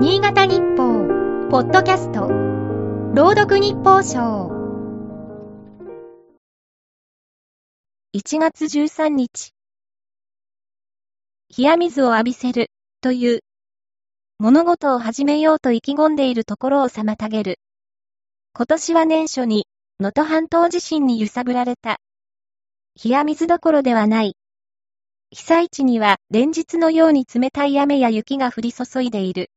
新潟日報、ポッドキャスト、朗読日報賞。1月13日。冷水を浴びせる、という、物事を始めようと意気込んでいるところを妨げる。今年は年初に、能登半島地震に揺さぶられた。冷水どころではない。被災地には連日のように冷たい雨や雪が降り注いでいる。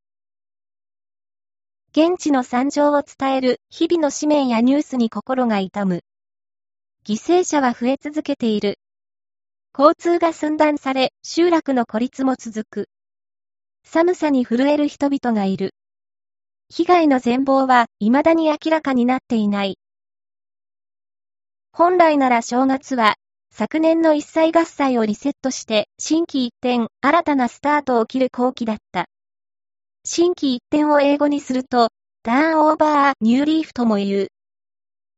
現地の惨状を伝える日々の紙面やニュースに心が痛む。犠牲者は増え続けている。交通が寸断され、集落の孤立も続く。寒さに震える人々がいる。被害の全貌は未だに明らかになっていない。本来なら正月は昨年の一歳合歳をリセットして、新規一転、新たなスタートを切る後期だった。新規一転を英語にすると、ターンオーバーニューリーフとも言う。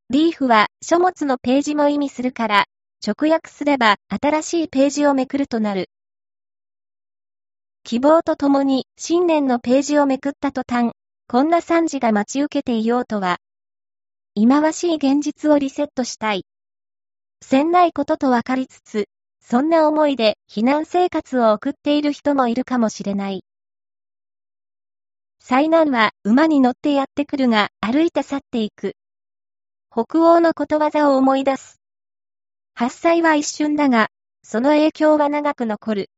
リーフは書物のページも意味するから、直訳すれば新しいページをめくるとなる。希望とともに新年のページをめくった途端、こんな惨事が待ち受けていようとは、忌まわしい現実をリセットしたい。せんないこととわかりつつ、そんな思いで避難生活を送っている人もいるかもしれない。災難は馬に乗ってやってくるが歩いて去っていく。北欧のことわざを思い出す。発災は一瞬だが、その影響は長く残る。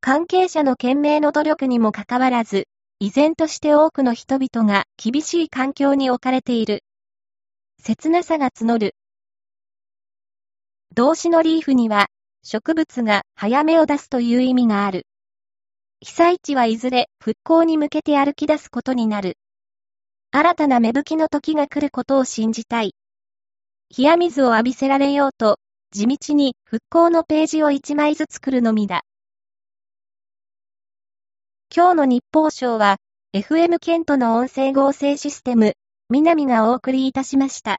関係者の懸命の努力にもかかわらず、依然として多くの人々が厳しい環境に置かれている。切なさが募る。動詞のリーフには、植物が早芽を出すという意味がある。被災地はいずれ復興に向けて歩き出すことになる。新たな芽吹きの時が来ることを信じたい。冷水を浴びせられようと、地道に復興のページを一枚ずつ作るのみだ。今日の日報賞は、FM ケントの音声合成システム、南がお送りいたしました。